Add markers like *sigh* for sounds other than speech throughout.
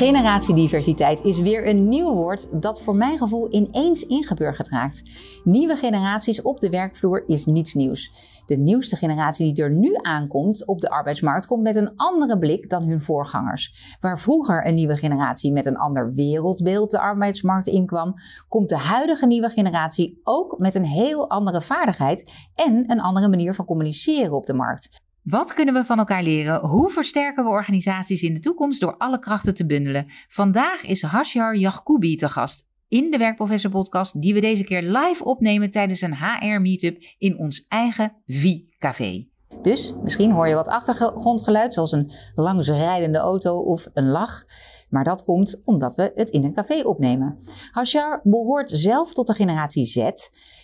Generatiediversiteit is weer een nieuw woord dat voor mijn gevoel ineens ingeburgerd raakt. Nieuwe generaties op de werkvloer is niets nieuws. De nieuwste generatie die er nu aankomt op de arbeidsmarkt komt met een andere blik dan hun voorgangers. Waar vroeger een nieuwe generatie met een ander wereldbeeld de arbeidsmarkt inkwam, komt de huidige nieuwe generatie ook met een heel andere vaardigheid en een andere manier van communiceren op de markt. Wat kunnen we van elkaar leren? Hoe versterken we organisaties in de toekomst door alle krachten te bundelen? Vandaag is Hashjar Yacoubi te gast in de Werkprofessor podcast die we deze keer live opnemen tijdens een HR meetup in ons eigen V-café. Dus misschien hoor je wat achtergrondgeluid zoals een langsrijdende auto of een lach. Maar dat komt omdat we het in een café opnemen. Hashar behoort zelf tot de generatie Z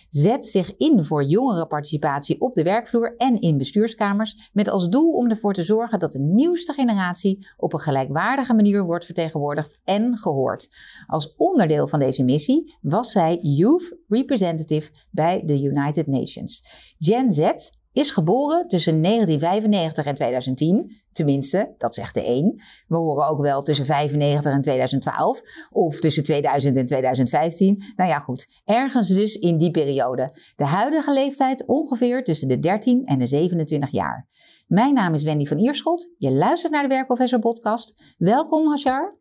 zet zich in voor jongerenparticipatie op de werkvloer en in bestuurskamers, met als doel om ervoor te zorgen dat de nieuwste generatie op een gelijkwaardige manier wordt vertegenwoordigd en gehoord. Als onderdeel van deze missie was zij Youth Representative bij de United Nations. Gen Z is geboren tussen 1995 en 2010. Tenminste, dat zegt de een. We horen ook wel tussen 95 en 2012 of tussen 2000 en 2015. Nou ja, goed. Ergens dus in die periode. De huidige leeftijd ongeveer tussen de 13 en de 27 jaar. Mijn naam is Wendy van Ierschot. Je luistert naar de Werkprofessor podcast. Welkom, Hajar.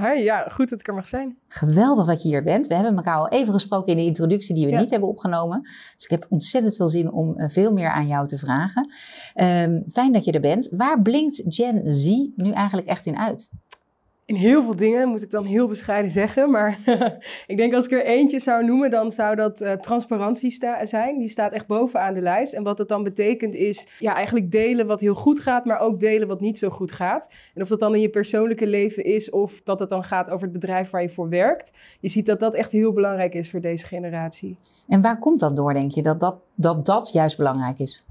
Hi, ja, goed dat ik er mag zijn. Geweldig dat je hier bent. We hebben elkaar al even gesproken in de introductie die we niet hebben opgenomen. Dus ik heb ontzettend veel zin om eh, veel meer aan jou te vragen. Um, fijn dat je er bent. Waar blinkt Gen Z nu eigenlijk echt in uit? In heel veel dingen, moet ik dan heel bescheiden zeggen. Maar *laughs* ik denk als ik er eentje zou noemen, dan zou dat uh, transparantie zijn. Die staat echt bovenaan de lijst. En wat dat dan betekent is ja, eigenlijk delen wat heel goed gaat, maar ook delen wat niet zo goed gaat. En of dat dan in je persoonlijke leven is of dat het dan gaat over het bedrijf waar je voor werkt. Je ziet dat dat echt heel belangrijk is voor deze generatie. En waar komt dat door, denk je, dat dat, dat, dat juist belangrijk is?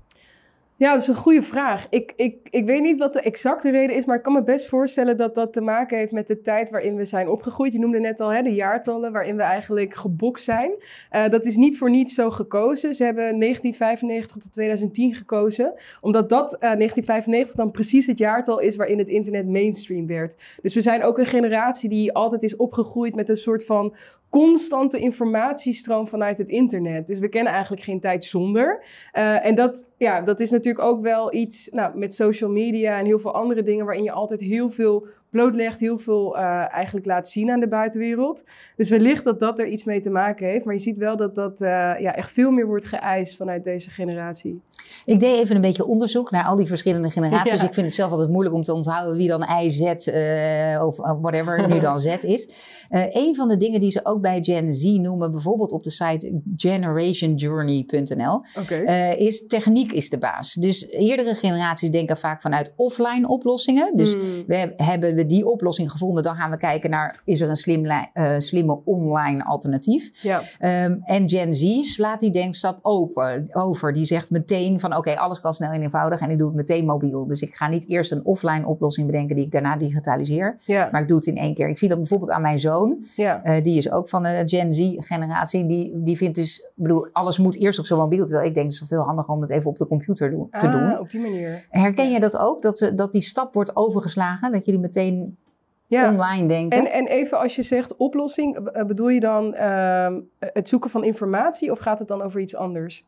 Ja, dat is een goede vraag. Ik, ik, ik weet niet wat de exacte reden is, maar ik kan me best voorstellen dat dat te maken heeft met de tijd waarin we zijn opgegroeid. Je noemde net al hè, de jaartallen waarin we eigenlijk gebokt zijn. Uh, dat is niet voor niets zo gekozen. Ze hebben 1995 tot 2010 gekozen, omdat dat uh, eh, 1995 dan precies het jaartal is waarin het internet mainstream werd. Dus we zijn ook een generatie die altijd is opgegroeid met een soort van constante informatiestroom vanuit het internet. Dus we kennen eigenlijk geen tijd zonder. Uh, en dat, ja, dat is natuurlijk ook wel iets nou, met social media en heel veel andere dingen waarin je altijd heel veel blootlegt, heel veel uh, eigenlijk laat zien aan de buitenwereld. Dus wellicht dat dat er iets mee te maken heeft. Maar je ziet wel dat dat uh, ja, echt veel meer wordt geëist vanuit deze generatie. Ik deed even een beetje onderzoek naar al die verschillende generaties. Ik vind het zelf altijd moeilijk om te onthouden wie dan I, Z uh, of whatever nu *laughs* dan Z is. een van de dingen die ze ook bij Gen Z noemen, bijvoorbeeld op de site generationjourney.nl, okay. is techniek is de baas. Dus eerdere generaties denken vaak vanuit offline oplossingen. Dus hmm. we hebben we die oplossing gevonden, dan gaan we kijken naar is er een slim, uh, slimme online alternatief. Ja. Um, en Gen Z slaat die denkstap open, over. Die zegt meteen van oké, alles kan snel en eenvoudig en ik doe het meteen mobiel. Dus ik ga niet eerst een offline oplossing bedenken die ik daarna digitaliseer. Ja. Maar ik doe het in één keer. Ik zie dat bijvoorbeeld aan mijn zoon. Ja. Uh, die is ook van de Gen Z generatie. Die, die vindt dus, bedoel, alles moet eerst op zo'n mobiel. Terwijl ik denk het is veel handiger om het even op de computer doen, te ah, doen. op die manier. Herken je dat ook? Dat, dat die stap wordt overgeslagen? Dat jullie meteen ja. online denken. En, en even als je zegt oplossing, bedoel je dan uh, het zoeken van informatie of gaat het dan over iets anders?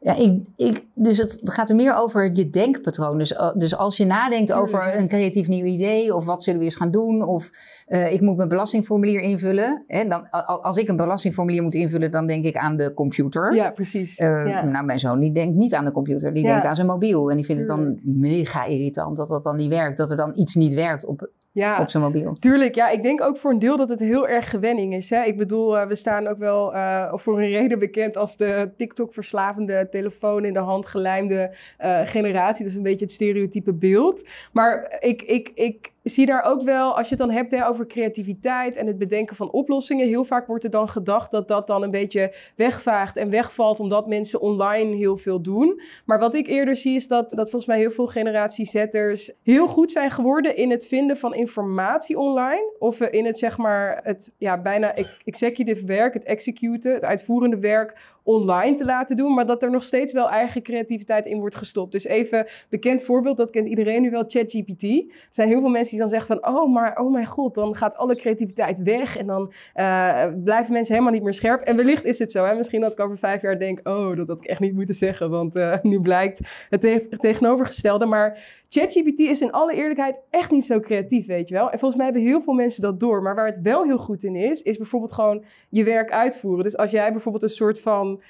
Ja, ik, ik, dus het gaat er meer over je denkpatroon. Dus, eh, dus als je nadenkt over een creatief nieuw idee, of wat zullen we eens gaan doen, of uh, ik moet mijn belastingformulier invullen. Hè, dan, als ik een belastingformulier moet invullen, dan denk ik aan de computer. Ja, precies. Uh, ja. Nou, mijn zoon die denkt niet aan de computer, die denkt aan zijn mobiel. En die vindt het dan mega irritant dat dat dan niet werkt, dat er dan iets niet werkt op ja, op zijn mobiel. Tuurlijk, ja. Ik denk ook voor een deel dat het heel erg gewenning is. Hè? Ik bedoel, uh, we staan ook wel uh, voor een reden bekend als de TikTok-verslavende, telefoon in de hand gelijmde uh, generatie. Dat is een beetje het stereotype beeld. Maar ik, ik, ik zie daar ook wel, als je het dan hebt hè, over creativiteit en het bedenken van oplossingen, heel vaak wordt er dan gedacht dat dat dan een beetje wegvaagt en wegvalt omdat mensen online heel veel doen. Maar wat ik eerder zie is dat, dat volgens mij heel veel generatiezetters heel goed zijn geworden in het vinden van informatie online. Of in het zeg maar, het ja, bijna executive werk, het executen, het uitvoerende werk online te laten doen, maar dat er nog steeds wel eigen creativiteit in wordt gestopt. Dus even bekend voorbeeld, dat kent iedereen nu wel, ChatGPT. Er zijn heel veel mensen die dan zeggen van, oh, maar oh mijn god, dan gaat alle creativiteit weg en dan uh, blijven mensen helemaal niet meer scherp. En wellicht is het zo, hè? misschien dat ik over vijf jaar denk, oh, dat had ik echt niet moeten zeggen, want uh, nu blijkt het tegenovergestelde. Maar ChatGPT is in alle eerlijkheid echt niet zo creatief, weet je wel. En volgens mij hebben heel veel mensen dat door. Maar waar het wel heel goed in is, is bijvoorbeeld gewoon je werk uitvoeren. Dus als jij bijvoorbeeld een soort van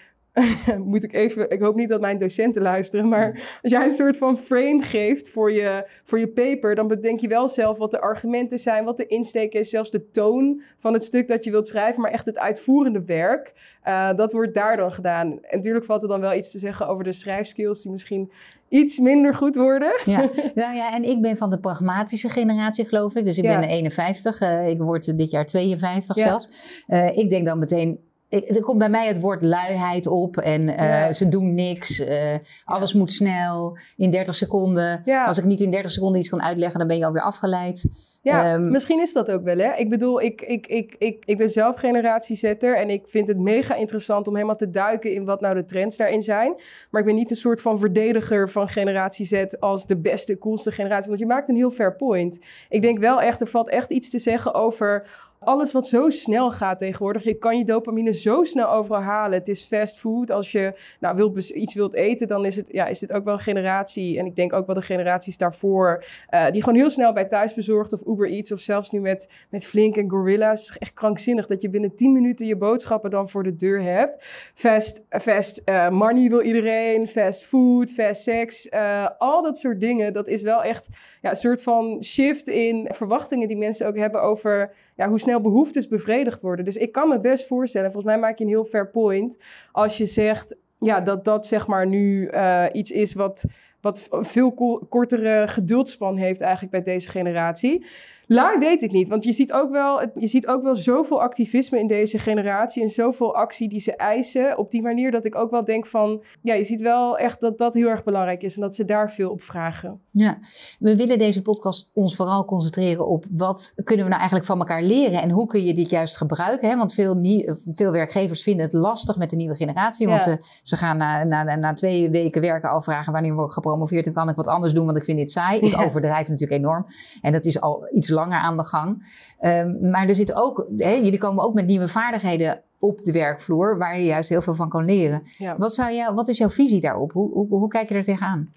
*laughs* moet ik even, ik hoop niet dat mijn docenten luisteren, maar als jij een soort van frame geeft voor je, voor je paper, dan bedenk je wel zelf wat de argumenten zijn, wat de insteek is, zelfs de toon van het stuk dat je wilt schrijven, maar echt het uitvoerende werk, uh, dat wordt daar dan gedaan. En natuurlijk valt er dan wel iets te zeggen over de schrijfskills die misschien iets minder goed worden. Ja, *laughs* nou ja, en ik ben van de pragmatische generatie, geloof ik. Dus ik ben 51, uh, eh, ik word dit jaar 52 ja. zelfs. Uh, ik denk dan meteen, er komt bij mij het woord luiheid op en uh, ze doen niks. Uh, alles moet snel, in 30 seconden. Als ik niet in 30 seconden iets kan uitleggen, dan ben je alweer afgeleid. Ja, um, misschien is dat ook wel, hè? Ik bedoel, ik, ik, ik, ik, ik ben zelf generatiezetter en ik vind het mega interessant om helemaal te duiken in wat nou de trends daarin zijn. Maar ik ben niet een soort van verdediger van generatie Z als de beste, coolste generatie, want je maakt een heel fair point. Ik denk wel echt, er valt echt iets te zeggen over alles wat zo snel gaat tegenwoordig. Je kan je dopamine zo snel overal halen. Het is fast food. Als je nou, wilt, iets wilt eten, dan is het, ja, is het ook wel een generatie. En ik denk ook wel de generaties daarvoor. Uh, die gewoon heel snel bij thuisbezorgd of Uber Eats. Of zelfs nu met, met Flink en Gorilla's. Echt krankzinnig dat je binnen 10 minuten je boodschappen dan voor de deur hebt. Fast, fast uh, money wil iedereen. Fast food, fast sex. Uh, al dat soort dingen. Dat is wel echt ja, een soort van shift in verwachtingen die mensen ook hebben over ja, hoe snel behoeftes bevredigd worden. Dus ik kan me best voorstellen, volgens mij maak je een heel fair point, als je zegt ja, dat dat zeg maar nu uh, iets is wat, wat veel kortere geduldsspan heeft eigenlijk bij deze generatie. Lang weet ik niet, want je ziet, ook wel, je ziet ook wel zoveel activisme in deze generatie en zoveel actie die ze eisen op die manier dat ik ook wel denk van, ja, je ziet wel echt dat dat heel erg belangrijk is en dat ze daar veel op vragen. Ja, we willen deze podcast ons vooral concentreren op wat kunnen we nou eigenlijk van elkaar leren en hoe kun je dit juist gebruiken. Hè? Want veel, veel werkgevers vinden het lastig met de nieuwe generatie, want ze, ze gaan na, na, na twee weken werken al vragen wanneer word ik gepromoveerd en kan ik wat anders doen, want ik vind dit saai. Ik overdrijf natuurlijk enorm en dat is al iets langer aan de gang. Um, maar er zitten ook, hè, jullie komen ook met nieuwe vaardigheden op de werkvloer, waar je juist heel veel van kan leren. Wat, zou jou, wat is jouw visie daarop? Hoe, hoe, hoe kijk je er tegenaan?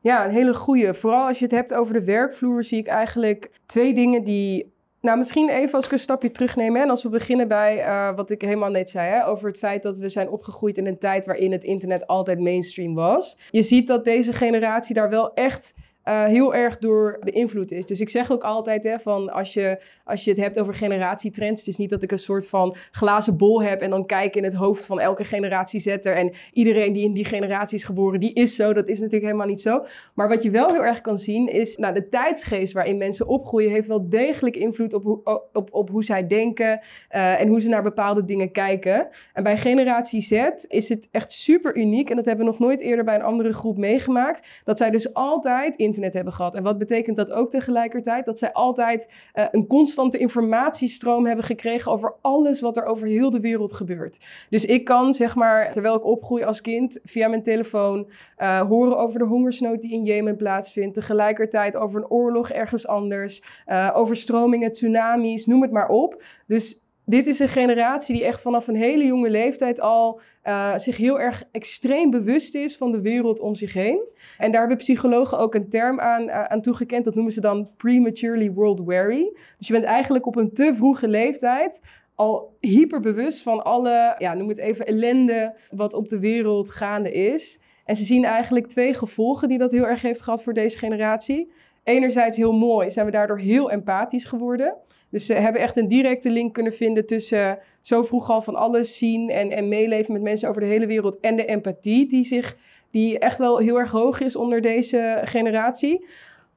Ja, een hele goede. Vooral als je het hebt over de werkvloer, zie ik eigenlijk twee dingen die. Nou, misschien even als ik een stapje terugneem. En als we beginnen bij uh, wat ik helemaal net zei. Hè, over het feit dat we zijn opgegroeid in een tijd waarin het internet altijd mainstream was. Je ziet dat deze generatie daar wel echt uh, heel erg door beïnvloed is. Dus ik zeg ook altijd hè, van als je, als je het hebt over generatietrends, het is niet dat ik een soort van glazen bol heb en dan kijk in het hoofd van elke generatiezetter en iedereen die in die generatie is geboren, die is zo. Dat is natuurlijk helemaal niet zo. Maar wat je wel heel erg kan zien is, nou, de tijdsgeest waarin mensen opgroeien heeft wel degelijk invloed op, hoe, op, op hoe zij denken uh, en hoe ze naar bepaalde dingen kijken. En bij generatie Z is het echt super uniek en dat hebben we nog nooit eerder bij een andere groep meegemaakt, dat zij dus altijd in internet hebben gehad. En wat betekent dat ook tegelijkertijd? Dat zij altijd uh, een constante informatiestroom hebben gekregen over alles wat er over heel de wereld gebeurt. Dus ik kan, zeg maar, terwijl ik opgroei als kind, via mijn telefoon uh, horen over de hongersnood die in Jemen plaatsvindt. Tegelijkertijd over een oorlog ergens anders, uh, overstromingen, tsunamis, noem het maar op. Dus dit is een generatie die echt vanaf een hele jonge leeftijd al uh, zich heel erg extreem bewust is van de wereld om zich heen. En daar hebben psychologen ook een term aan, uh, aan toegekend. Dat noemen ze dan prematurely world weary. Dus je bent eigenlijk op een te vroege leeftijd al hyperbewust van alle, ja, noem het even, ellende wat op de wereld gaande is. En ze zien eigenlijk twee gevolgen die dat heel erg heeft gehad voor deze generatie. Enerzijds heel mooi, zijn we daardoor heel empathisch geworden. Dus ze hebben echt een directe link kunnen vinden tussen zo vroeg al van alles zien en, en meeleven met mensen over de hele wereld en de empathie die, zich, die echt wel heel erg hoog is onder deze generatie.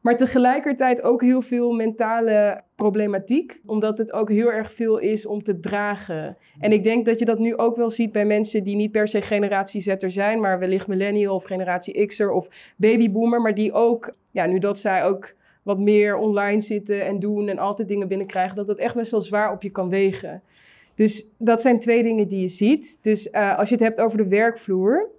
Maar tegelijkertijd ook heel veel mentale problematiek, omdat het ook heel erg veel is om te dragen. En ik denk dat je dat nu ook wel ziet bij mensen die niet per se generatie Z'er zijn, maar wellicht millennial of generatie X'er of babyboomer, maar die ook, ja, nu dat zij ook wat meer online zitten en doen en altijd dingen binnenkrijgen, dat dat echt best wel zwaar op je kan wegen. Dus dat zijn twee dingen die je ziet. Dus uh, als je het hebt over de werkvloer,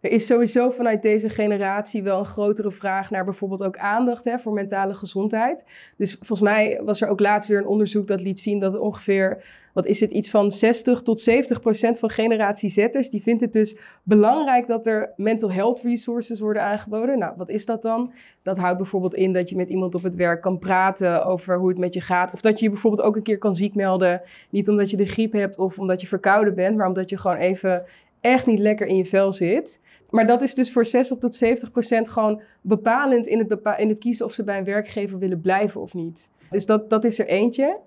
er is sowieso vanuit deze generatie wel een grotere vraag naar bijvoorbeeld ook aandacht hè, voor mentale gezondheid. Dus volgens mij was er ook laatst weer een onderzoek dat liet zien dat ongeveer, wat is het, iets van 60 tot 70 procent van generatie Z'ers, die vindt het dus belangrijk dat er mental health resources worden aangeboden. Nou, wat is dat dan? Dat houdt bijvoorbeeld in dat je met iemand op het werk kan praten over hoe het met je gaat. Of dat je je bijvoorbeeld ook een keer kan ziek melden. Niet omdat je de griep hebt of omdat je verkouden bent, maar omdat je gewoon even echt niet lekker in je vel zit. Maar dat is dus voor 60 tot 70 procent gewoon bepalend in het, in het kiezen of ze bij een werkgever willen blijven of niet. Dus dat, dat is er eentje.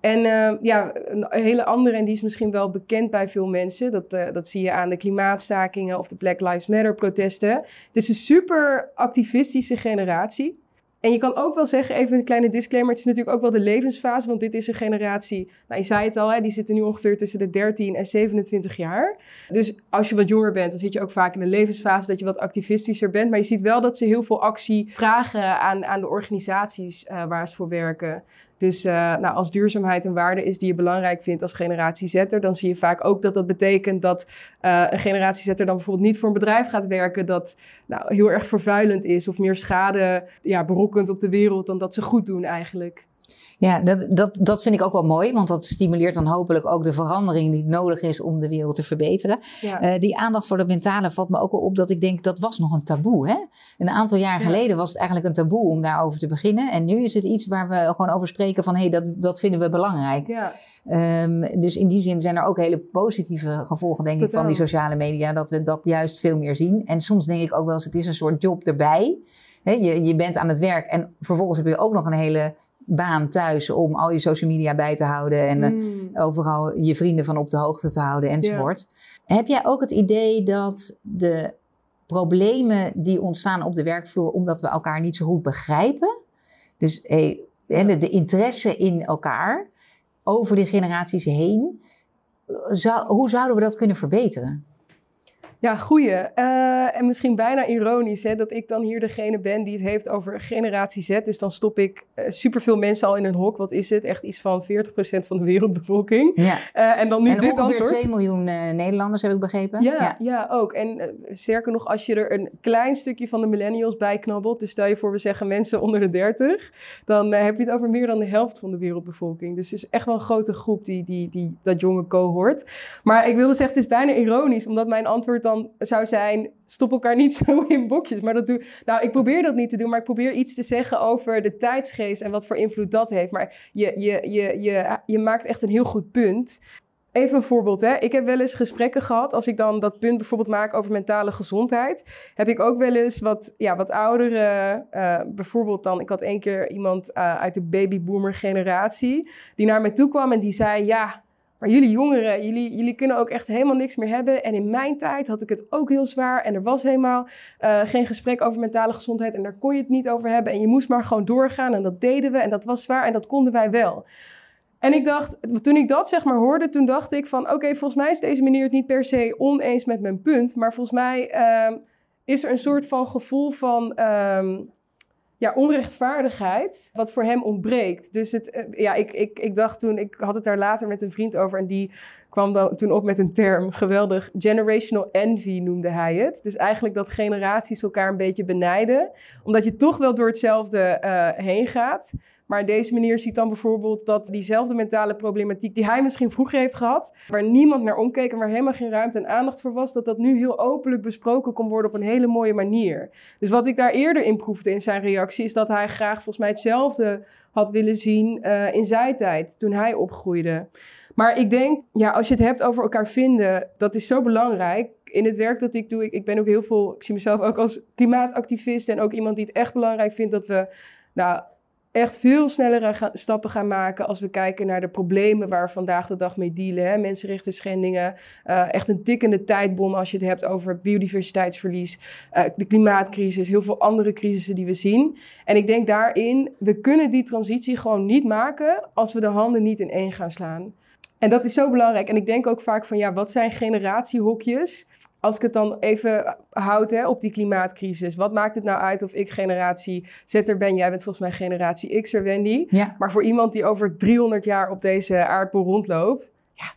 En uh, ja, een hele andere, en die is misschien wel bekend bij veel mensen. Dat, uh, dat zie je aan de klimaatstakingen of de Black Lives Matter protesten. Het is een super activistische generatie. En je kan ook wel zeggen, even een kleine disclaimer, het is natuurlijk ook wel de levensfase, want dit is een generatie, nou je zei het al, hè, die zitten nu ongeveer tussen de 13 en 27 jaar. Dus als je wat jonger bent, dan zit je ook vaak in de levensfase dat je wat activistischer bent. Maar je ziet wel dat ze heel veel actie vragen aan, aan de organisaties uh, waar ze voor werken. Dus uh, nou, als duurzaamheid een waarde is die je belangrijk vindt als generatie zetter, dan zie je vaak ook dat dat betekent dat uh, een generatie zetter dan bijvoorbeeld niet voor een bedrijf gaat werken dat nou, heel erg vervuilend is of meer schade ja, berokkent op de wereld dan dat ze goed doen eigenlijk. Ja, dat, dat, dat vind ik ook wel mooi, want dat stimuleert dan hopelijk ook de verandering die nodig is om de wereld te verbeteren. Ja. Uh, die aandacht voor de mentale valt me ook wel op dat ik denk dat was nog een taboe. Hè? Een aantal jaar ja. geleden was het eigenlijk een taboe om daarover te beginnen. En nu is het iets waar we gewoon over spreken van hé, hey, dat, dat vinden we belangrijk. Ja. Um, dus in die zin zijn er ook hele positieve gevolgen, denk Totaal. ik, van die sociale media, dat we dat juist veel meer zien. En soms denk ik ook wel eens, het is een soort job erbij. He, je, je bent aan het werk en vervolgens heb je ook nog een hele baan thuis om al je social media bij te houden en mm. uh, overal je vrienden van op de hoogte te houden enzovoort. Heb jij ook het idee dat de problemen die ontstaan op de werkvloer omdat we elkaar niet zo goed begrijpen, dus hey, ja. de, de, interesse in elkaar over de generaties heen, zou, hoe zouden we dat kunnen verbeteren? Ja, goeie. Uh, en misschien bijna ironisch hè, dat ik dan hier degene ben die het heeft over generatie Z. Dus dan stop ik uh, superveel mensen al in een hok. Wat is het? Echt iets van 40% van de wereldbevolking. Ja. Uh, en dan nu en dit ongeveer antwoord. 2 miljoen Nederlanders heb ik begrepen. Ja, ja. ja ook. En sterker nog, als je er een klein stukje van de millennials bij knabbelt. Dus stel je voor, we zeggen mensen onder de 30. Dan heb je het over meer dan de helft van de wereldbevolking. Dus het is echt wel een grote groep, die, die, die, dat jonge cohort. Maar ik wilde zeggen, het is bijna ironisch, omdat mijn antwoord dan zou zijn: stop elkaar niet *laughs* zo in bokjes. Maar dat doe. Nou, ik probeer dat niet te doen, maar ik probeer iets te zeggen over de tijdsgeest en wat voor invloed dat heeft. Maar je, je, je, je, je maakt echt een heel goed punt. Even een voorbeeld. Hè. Ik heb wel eens gesprekken gehad. Als ik dan dat punt bijvoorbeeld maak over mentale gezondheid. Heb ik ook wel eens wat, ja, wat oudere. Uh, bijvoorbeeld dan. Ik had één keer iemand uh, uit de babyboomer generatie. Die naar mij toe kwam en die zei: Ja, maar jullie jongeren, jullie, jullie kunnen ook echt helemaal niks meer hebben. En in mijn tijd had ik het ook heel zwaar. En er was helemaal uh, geen gesprek over mentale gezondheid. En daar kon je het niet over hebben. En je moest maar gewoon doorgaan. En dat deden we. En dat was zwaar. En dat konden wij wel. En ik dacht, toen ik dat zeg maar hoorde, toen dacht ik van... Oké, volgens mij is deze meneer het niet per se oneens met mijn punt. Maar volgens mij uh, is er een soort van gevoel van... Uh, ja, onrechtvaardigheid, wat voor hem ontbreekt. Dus het, ja, ik, ik, ik dacht toen, ik had het daar later met een vriend over en die kwam dan toen op met een term, geweldig, generational envy noemde hij het. Dus eigenlijk dat generaties elkaar een beetje benijden, omdat je toch wel door hetzelfde uh, heen gaat. Maar deze manier ziet dan bijvoorbeeld dat diezelfde mentale problematiek die hij misschien vroeger heeft gehad, waar niemand naar omkeek en waar helemaal geen ruimte en aandacht voor was, dat dat nu heel openlijk besproken kon worden op een hele mooie manier. Dus wat ik daar eerder in proefde in zijn reactie, is dat hij graag volgens mij hetzelfde had willen zien uh, in zijn tijd, toen hij opgroeide. Maar ik denk, ja, als je het hebt over elkaar vinden, dat is zo belangrijk. In het werk dat ik doe, ik, ik ben ook heel veel, ik zie mezelf ook als klimaatactivist en ook iemand die het echt belangrijk vindt dat we nou, echt veel snellere stappen gaan maken als we kijken naar de problemen waar we vandaag de dag mee dealen. Hè? Mensenrechten schendingen, eh, echt een tikkende tijdbom als je het hebt over biodiversiteitsverlies, eh, de klimaatcrisis, heel veel andere crisissen die we zien. En ik denk daarin, we kunnen die transitie gewoon niet maken als we de handen niet in één gaan slaan. En dat is zo belangrijk. En ik denk ook vaak van, ja, wat zijn generatiehokjes? Als ik het dan even houd hè, op die klimaatcrisis. Wat maakt het nou uit of ik generatie Z'er ben? Jij bent volgens mij generatie X'er, Wendy. Ja. Maar voor iemand die over 300 jaar op deze aardbol rondloopt... Ja,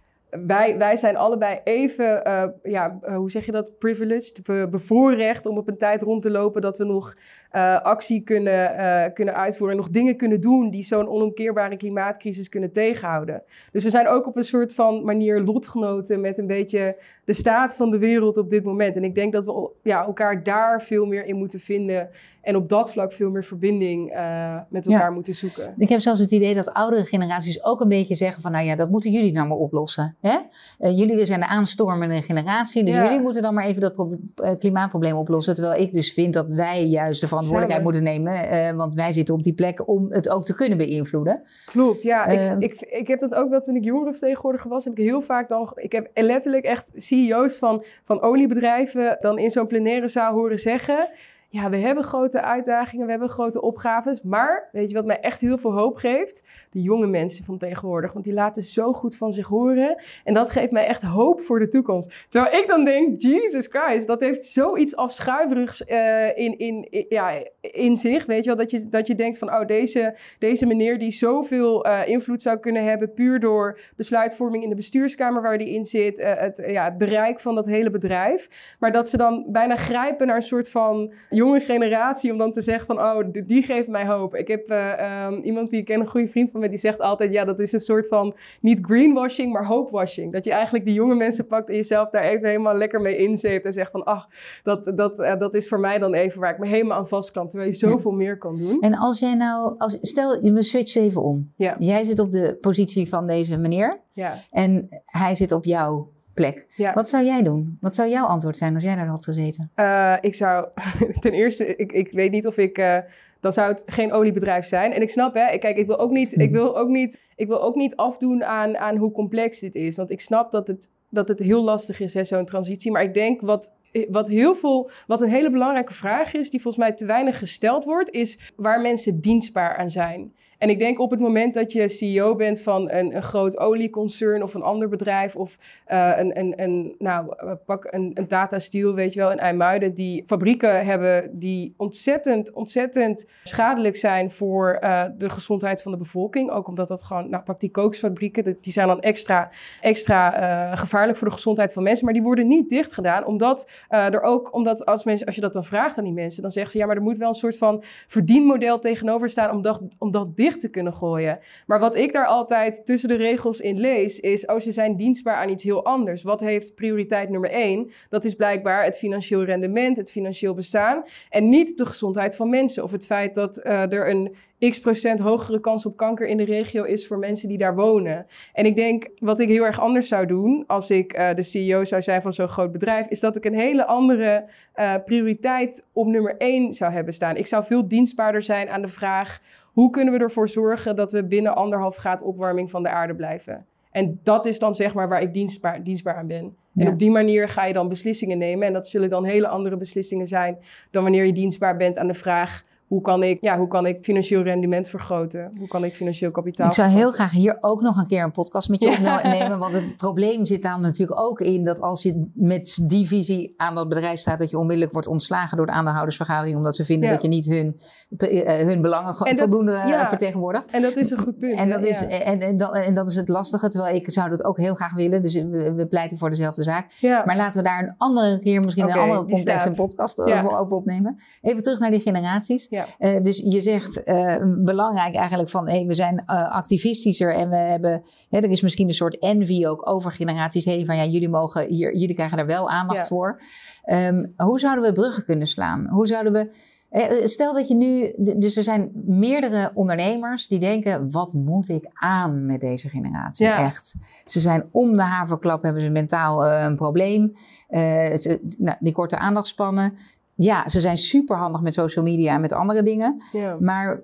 wij, wij zijn allebei even, eh, ja, eh, hoe zeg je dat, privileged, be- bevoorrecht om op een tijd rond te lopen dat we nog eh, actie kunnen, eh, kunnen uitvoeren en nog dingen kunnen doen die zo'n onomkeerbare klimaatcrisis kunnen tegenhouden. Dus we zijn ook op een soort van manier lotgenoten met een beetje de staat van de wereld op dit moment. En ik denk dat we ja, elkaar daar veel meer in moeten vinden en op dat vlak veel meer verbinding eh, met Ja. elkaar moeten zoeken. Ik heb zelfs het idee dat oudere generaties ook een beetje zeggen van, nou ja, dat moeten jullie nou maar oplossen. Hè? Eh, jullie zijn de aanstormende generatie, dus Ja. jullie moeten dan maar even dat pro- klimaatprobleem oplossen. Terwijl ik dus vind dat wij juist verantwoordelijkheid moeten nemen, eh, want wij zitten op die plek om het ook te kunnen beïnvloeden. Klopt, ja. Ehm. ik, ik, ik heb dat ook wel toen ik jongerenvertegenwoordiger was. Heb ik heel vaak dan... Ik heb letterlijk echt CEO's van, van oliebedrijven dan in zo'n plenaire zaal horen zeggen... Ja, we hebben grote uitdagingen, we hebben grote opgaves. Maar, weet je wat mij echt heel veel hoop geeft? De jonge mensen van tegenwoordig. Want die laten zo goed van zich horen. En dat geeft mij echt hoop voor de toekomst. Terwijl ik dan denk, Jesus Christ, dat heeft zoiets afschuiverigs eh, in, in, ja, in zich. Weet je wel, dat je, dat je denkt van, oh, deze, deze meneer die zoveel eh, invloed zou kunnen hebben... puur door besluitvorming in de bestuurskamer waar die in zit... eh, het, ja, het bereik van dat hele bedrijf. Maar dat ze dan bijna grijpen naar een soort van jonge generatie... om dan te zeggen van, oh, die, die geeft mij hoop. Ik heb eh, ehm, iemand die ik ken, een goede vriend van mij... die zegt altijd, ja, dat is een soort van... niet greenwashing, maar hopewashing. Dat je eigenlijk die jonge mensen pakt en jezelf daar even helemaal lekker mee inzeept... en zegt van, ach, dat, dat, eh, dat is voor mij dan even waar ik me helemaal aan vastklamp... terwijl je zoveel meer kan doen. En als jij nou, als, stel we switchen even om. Ja. Jij zit op de positie van deze meneer Ja, en hij zit op jouw plek. ja. Wat zou jij doen? Wat zou jouw antwoord zijn als jij daar had gezeten? Eh, ik zou *laughs* ten eerste, ik, ik weet niet of ik, eh, dan zou het geen oliebedrijf zijn. En ik snap, hè, ik- kijk, ik wil ook niet, ik wil ook niet, ik wil ook niet afdoen aan, aan hoe complex dit is. Want ik snap dat het, dat het heel lastig is, hè, zo'n transitie. Maar ik denk wat, wat heel veel, wat een hele belangrijke vraag is, die volgens mij te weinig gesteld wordt, is waar mensen dienstbaar aan zijn. En ik denk op het moment dat je CEO bent van een, een groot olieconcern of een ander bedrijf of eh, een, een, een, nou, eh, pak een, een Tata Steel, weet je wel, in IJmuiden, die fabrieken hebben die ontzettend, ontzettend schadelijk zijn voor eh, de gezondheid van de bevolking. Ook omdat dat gewoon, nou, pak die kooksfabrieken, die zijn dan extra, extra gevaarlijk voor de gezondheid van mensen, maar die worden niet dicht gedaan, omdat er ook, omdat als, mensen, als je dat dan vraagt aan die mensen, dan zeggen ze, ja, maar er moet wel een soort van verdienmodel tegenover staan om dat, om te kunnen gooien. Maar wat ik daar altijd tussen de regels in lees, is: oh, ze zijn dienstbaar aan iets heel anders. Wat heeft prioriteit nummer één? Dat is blijkbaar het financieel rendement, het financieel bestaan. En niet de gezondheid van mensen. Of het feit dat eh, er een x procent hogere kans op kanker in de regio is voor mensen die daar wonen. En ik denk, wat ik heel erg anders zou doen als ik eh, de CEO zou zijn van zo'n groot bedrijf, is dat ik een hele andere eh, prioriteit op nummer één zou hebben staan. Ik zou veel dienstbaarder zijn aan de vraag: hoe kunnen we ervoor zorgen dat we binnen anderhalf graad opwarming van de aarde blijven? En dat is dan zeg maar waar ik dienstbaar, dienstbaar aan ben. En op die manier ga je dan beslissingen nemen. En dat zullen dan hele andere beslissingen zijn dan wanneer je dienstbaar bent aan de vraag: hoe kan ik, ja, hoe kan ik financieel rendement vergroten? Hoe kan ik financieel kapitaal Ik zou heel graag hier ook nog een keer een podcast met je Ja. opnemen. Want het probleem zit daar natuurlijk ook in dat als je met die visie aan dat bedrijf staat, dat je onmiddellijk wordt ontslagen door de aandeelhoudersvergadering. Omdat ze vinden Ja. dat je niet hun, eh, hun belangen dat- voldoende eh, ja. vertegenwoordigt. En dat is een goed punt. En dat, is, en, en, dat, en dat is het lastige, terwijl ik zou dat ook heel graag willen. Dus we, we pleiten voor dezelfde zaak. Maar laten we daar een andere keer, misschien in Oké, een andere context, een podcast over, over opnemen. Even terug naar die generaties. Ja. Eh, dus je zegt eh, belangrijk eigenlijk van hey, we zijn eh, activistischer en we hebben, hè, er is misschien een soort envy ook over generaties heen van ja, jullie mogen hier, jullie krijgen daar wel aandacht Ja. voor. Ehm, hoe zouden we bruggen kunnen slaan? Hoe zouden we Stel dat je nu, dus er zijn meerdere ondernemers die denken: wat moet ik aan met deze generatie? Ja. Echt. Ze zijn om de haverklap, hebben ze mentaal een probleem. Ze, nou, die korte aandachtspannen. Ja, ze zijn super handig met social media en met andere dingen. Ja. Maar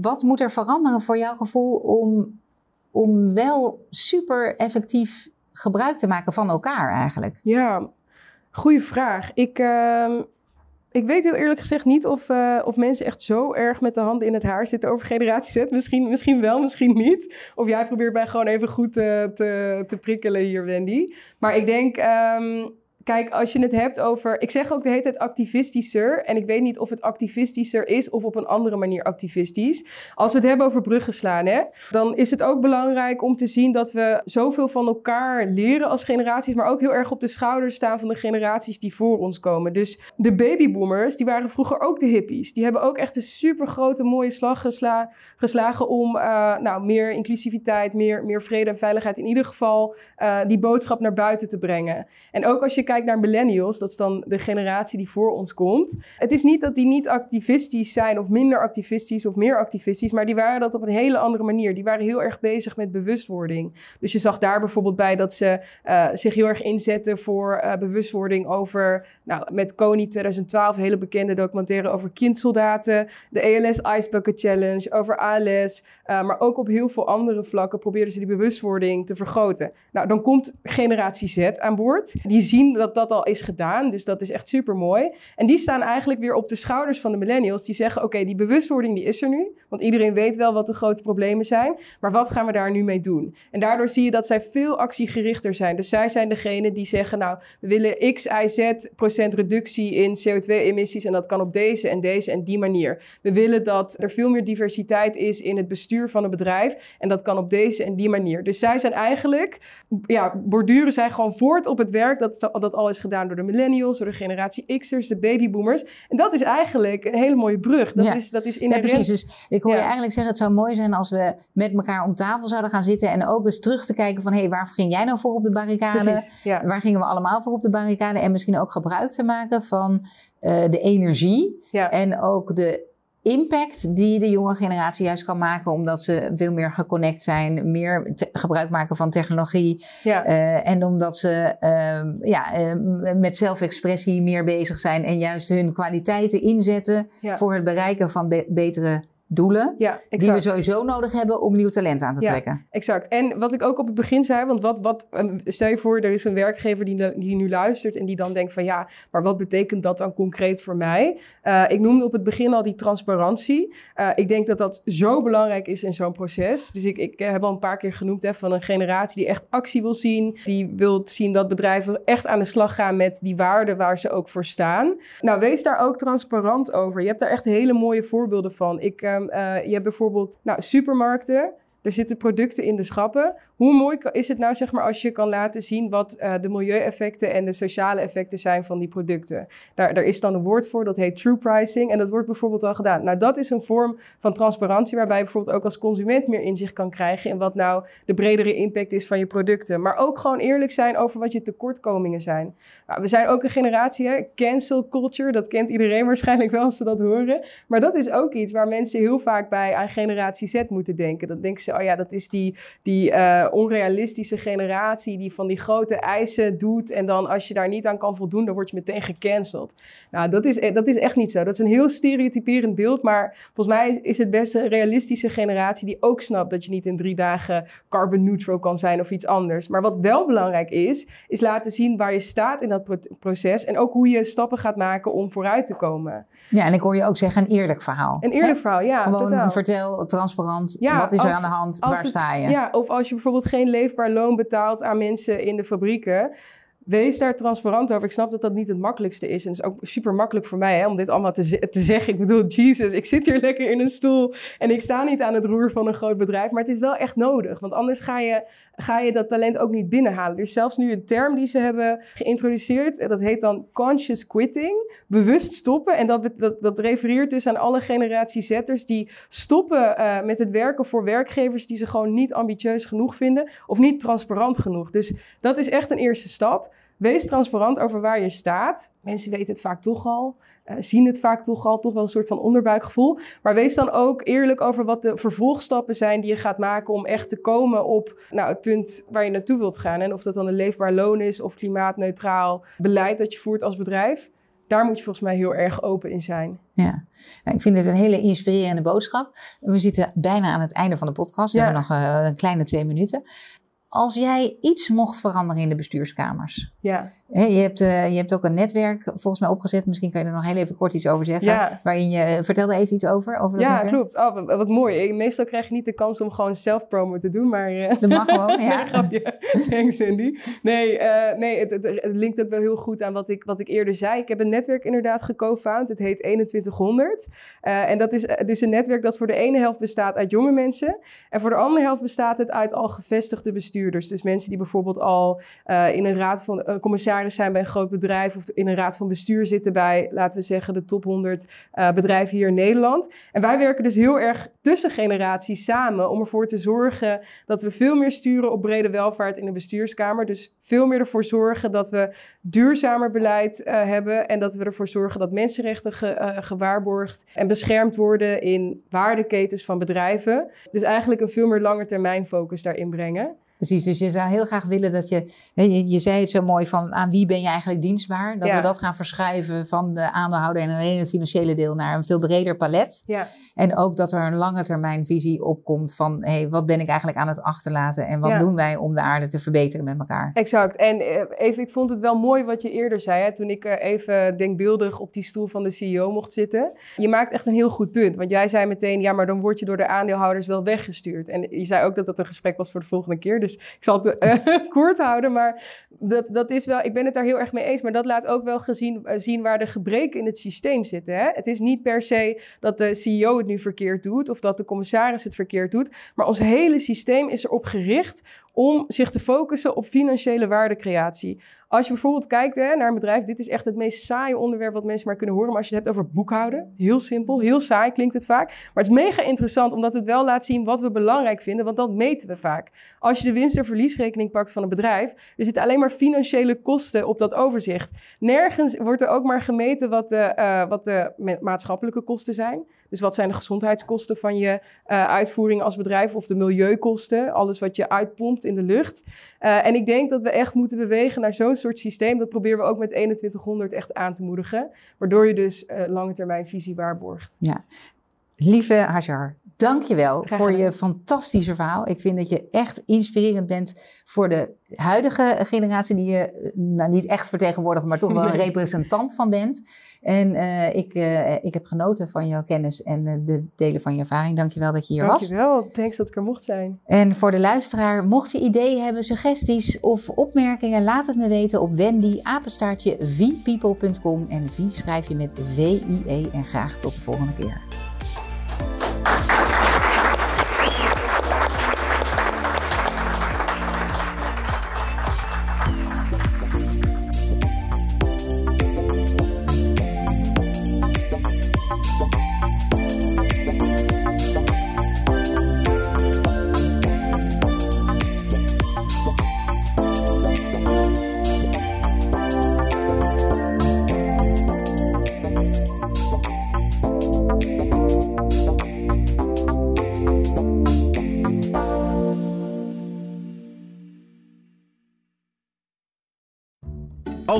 wat moet er veranderen voor jouw gevoel om, om wel super effectief gebruik te maken van elkaar eigenlijk? Ja, goede vraag. Ik, ehm, ik weet heel eerlijk gezegd niet of, uh, of mensen echt zo erg met de handen in het haar zitten over generatie Z. Misschien, misschien wel, misschien niet. Of jij probeert mij gewoon even goed uh, te, te prikkelen hier, Wendy. Maar ik denk, um, kijk, als je het hebt over. Ik zeg ook de hele tijd activistischer. En ik weet niet of het activistischer is of op een andere manier activistisch. Als we het hebben over bruggen slaan, hè, dan is het ook belangrijk om te zien dat we zoveel van elkaar leren als generaties. Maar ook heel erg op de schouders staan van de generaties die voor ons komen. Dus de babyboomers, die waren vroeger ook de hippies. Die hebben ook echt een super grote, mooie slag gesla geslagen om uh, nou, meer inclusiviteit, meer, meer vrede en veiligheid. In ieder geval uh, die boodschap naar buiten te brengen. En ook als je kijkt naar millennials, dat is dan de generatie die voor ons komt. Het is niet dat die niet activistisch zijn of minder activistisch of meer activistisch, maar die waren dat op een hele andere manier. Die waren heel erg bezig met bewustwording. Dus je zag daar bijvoorbeeld bij dat ze uh, zich heel erg inzetten voor uh, bewustwording over, nou, met Kony 2012, een hele bekende documentaire over kindsoldaten, de ELS Ice Bucket Challenge, over ALS, uh, maar ook op heel veel andere vlakken probeerden ze die bewustwording te vergroten. Nou, dan komt generatie Z aan boord. Die zien dat dat al is gedaan, dus dat is echt super mooi. En die staan eigenlijk weer op de schouders van de millennials. Die zeggen, oké, die bewustwording die is er nu, want iedereen weet wel wat de grote problemen zijn, maar wat gaan we daar nu mee doen? En daardoor zie je dat zij veel actiegerichter zijn. Dus zij zijn degene die zeggen, nou, we willen x, y, z procent reductie in CO2-emissies en dat kan op deze en deze en die manier. We willen dat er veel meer diversiteit is in het bestuur van een bedrijf. En dat kan op deze en die manier. Dus zij zijn eigenlijk, ja, borduren zij gewoon voort op het werk dat al is gedaan door de millennials, door de generatie X'ers, de babyboomers. En dat is eigenlijk een hele mooie brug. Dat ja. is, dat is inherent... Ja, precies. Dus ik hoor ja. je eigenlijk zeggen, het zou mooi zijn als we met elkaar om tafel zouden gaan zitten en ook eens terug te kijken van, hé, hey, waar ging jij nou voor op de barricade? ja. Waar gingen we allemaal voor op de barricade? En misschien ook gebruik te maken van uh, de energie en ook de impact die de jonge generatie juist kan maken, omdat ze veel meer geconnect zijn, meer gebruik maken van technologie. Ja. Uh, en omdat ze uh, ja, uh, met zelfexpressie meer bezig zijn en juist hun kwaliteiten inzetten ja. voor het bereiken van be betere doelen. Ja, die we sowieso nodig hebben om nieuw talent aan te ja, trekken. Exact. En wat ik ook op het begin zei, want wat, wat, stel je voor, er is een werkgever die, die nu luistert en die dan denkt van ja, maar wat betekent dat dan concreet voor mij? Uh, ik noemde op het begin al die transparantie. Uh, ik denk dat dat zo belangrijk is in zo'n proces. Dus ik, ik heb al een paar keer genoemd hè, van een generatie die echt actie wil zien, die wil zien dat bedrijven echt aan de slag gaan met die waarden waar ze ook voor staan. Nou, wees daar ook transparant over. Je hebt daar echt hele mooie voorbeelden van. Ik uh, je hebt bijvoorbeeld nou, supermarkten. Er zitten producten in de schappen. Hoe mooi is het nou, zeg maar, als je kan laten zien wat uh, de milieueffecten en de sociale effecten zijn van die producten? Daar, is dan een woord voor, dat heet true pricing. En dat wordt bijvoorbeeld al gedaan. Nou, dat is een vorm van transparantie waarbij je bijvoorbeeld ook als consument meer inzicht kan krijgen in wat nou de bredere impact is van je producten. Maar ook gewoon eerlijk zijn over wat je tekortkomingen zijn. Nou, we zijn ook een generatie, hè? cancel culture, dat kent iedereen *laughs* waarschijnlijk wel als ze dat horen. Maar dat is ook iets waar mensen heel vaak bij aan generatie Z moeten denken. Dan denken ze, oh ja, dat is die, die uh, onrealistische generatie die van die grote eisen doet. En dan als je daar niet aan kan voldoen, dan word je meteen gecanceld. Nou, dat is, dat is echt niet zo. Dat is een heel stereotyperend beeld. Maar volgens mij is het best een realistische generatie die ook snapt dat je niet in drie dagen carbon neutral kan zijn of iets anders. Maar wat wel belangrijk is, is laten zien waar je staat in dat proces. En ook hoe je stappen gaat maken om vooruit te komen. Ja, en ik hoor je ook zeggen een eerlijk verhaal. Een eerlijk He? verhaal, ja. Gewoon vertel transparant, ja, wat is als, er aan de hand, waar het, sta je? Ja, of als je bijvoorbeeld geen leefbaar loon betaalt aan mensen in de fabrieken. Wees daar transparant over. Ik snap dat dat niet het makkelijkste is. En het is ook super makkelijk voor mij hè, om dit allemaal te, te zeggen. Ik bedoel, Jesus, ik zit hier lekker in een stoel en ik sta niet aan het roer van een groot bedrijf. Maar het is wel echt nodig. Want anders ga je, ga je dat talent ook niet binnenhalen. Er is zelfs nu een term die ze hebben geïntroduceerd. En dat heet dan conscious quitting. Bewust stoppen. En dat, dat, dat refereert dus aan alle generatie zetters die stoppen uh, met het werken voor werkgevers die ze gewoon niet ambitieus genoeg vinden. Of niet transparant genoeg. Dus dat is echt een eerste stap. Wees transparant over waar je staat. Mensen weten het vaak toch al. Uh, zien het vaak toch al, toch wel een soort van onderbuikgevoel. Maar wees dan ook eerlijk over wat de vervolgstappen zijn die je gaat maken om echt te komen op nou, het punt waar je naartoe wilt gaan. En of dat dan een leefbaar loon is of klimaatneutraal beleid dat je voert als bedrijf. daar moet je volgens mij heel erg open in zijn. Ja, nou, ik vind het een hele inspirerende boodschap. We zitten bijna aan het einde van de podcast. We hebben nog eh, een kleine twee minuten. Als jij iets mocht veranderen in de bestuurskamers. Ja, Je, hebt, eh, je hebt ook een netwerk volgens mij opgezet. Misschien kan je er nog heel even kort iets over zeggen. Ja. Waarin je, vertel er even iets over. over dat ja netwerk. klopt. Oh, wat, wat mooi. Meestal krijg je niet de kans om gewoon zelf-promo te doen, maar... eh, Dat mag gewoon, *laughs* ja. Nee, grapje. Thanks, Cindy. Nee, eh, nee het, het, het linkt ook wel heel goed aan wat ik, wat ik eerder zei. Ik heb een netwerk inderdaad geco-found. Het heet 2100. Eh, en dat is eh, dus een netwerk dat voor de ene helft bestaat uit jonge mensen. En voor de andere helft bestaat het uit al gevestigde bestuurders. Dus mensen die bijvoorbeeld al eh, in een raad van eh, zijn bij een groot bedrijf. Of in een raad van bestuur zitten bij, laten we zeggen, de top 100 eh, bedrijven hier in Nederland. En wij werken dus heel erg tussen generaties samen om ervoor te zorgen dat we veel meer sturen op brede welvaart in de bestuurskamer. Dus veel meer ervoor zorgen dat we duurzamer beleid eh, hebben en dat we ervoor zorgen dat mensenrechten eh, gewaarborgd en beschermd worden in waardeketens van bedrijven. Dus eigenlijk een veel meer langetermijn focus daarin brengen. Precies, dus je zou heel graag willen dat je, je, je zei het zo mooi van aan wie ben je eigenlijk dienstbaar? Dat Ja. we dat gaan verschuiven van de aandeelhouder en alleen het financiële deel naar een veel breder palet. Ja, En ook dat er een lange termijn visie opkomt van hé, wat ben ik eigenlijk aan het achterlaten en wat Ja. doen wij om de aarde te verbeteren met elkaar? exact. En eh, even, ik vond het wel mooi wat je eerder zei, hè, toen ik eh, even denkbeeldig op die stoel van de CEO mocht zitten. Je maakt echt een heel goed punt, want jij zei meteen, ja, maar dan word je door de aandeelhouders wel weggestuurd. En je zei ook dat dat een gesprek was voor de volgende keer, dus ik zal het eh, *laughs* kort houden, maar dat, dat is wel, ik ben het daar heel erg mee eens, maar dat laat ook wel gezien, eh, zien waar de gebreken in het systeem zitten. Hè? Het is niet per se dat de CEO het nu verkeerd doet of dat de commissaris het verkeerd doet, maar ons hele systeem is erop gericht om zich te focussen op financiële waardecreatie. Als je bijvoorbeeld kijkt hè, naar een bedrijf, dit is echt het meest saaie onderwerp wat mensen maar kunnen horen. Maar als je het hebt over boekhouden, heel simpel, heel saai klinkt het vaak. Maar het is mega interessant omdat het wel laat zien wat we belangrijk vinden, want dat meten we vaak. Als je de winst- en verliesrekening pakt van een bedrijf, er zitten alleen maar financiële kosten op dat overzicht. Nergens wordt er ook maar gemeten wat de, eh, wat de ma- maatschappelijke kosten zijn. Dus wat zijn de gezondheidskosten van je eh, uitvoering als bedrijf of de milieukosten, alles wat je uitpompt in de lucht. Eh, en ik denk dat we echt moeten bewegen naar zo'n soort systeem. Dat proberen we ook met 2100 echt aan te moedigen, waardoor je dus eh, lange termijn visie waarborgt. Lieve Hajar, dankjewel voor je fantastische verhaal. Ik vind dat je echt inspirerend bent voor de huidige generatie die je nou, niet echt vertegenwoordigt, maar toch wel een *laughs* representant van bent. En eh, ik, eh, ik heb genoten van jouw kennis en eh, de delen van je ervaring. Dankjewel dat je hier was. Dankjewel, thanks dat ik er mocht zijn. En voor de luisteraar, mocht je ideeën hebben, suggesties of opmerkingen, laat het me weten op wendy apenstaartje vpeople.com en V schrijf je met V-I-E en graag tot de volgende keer.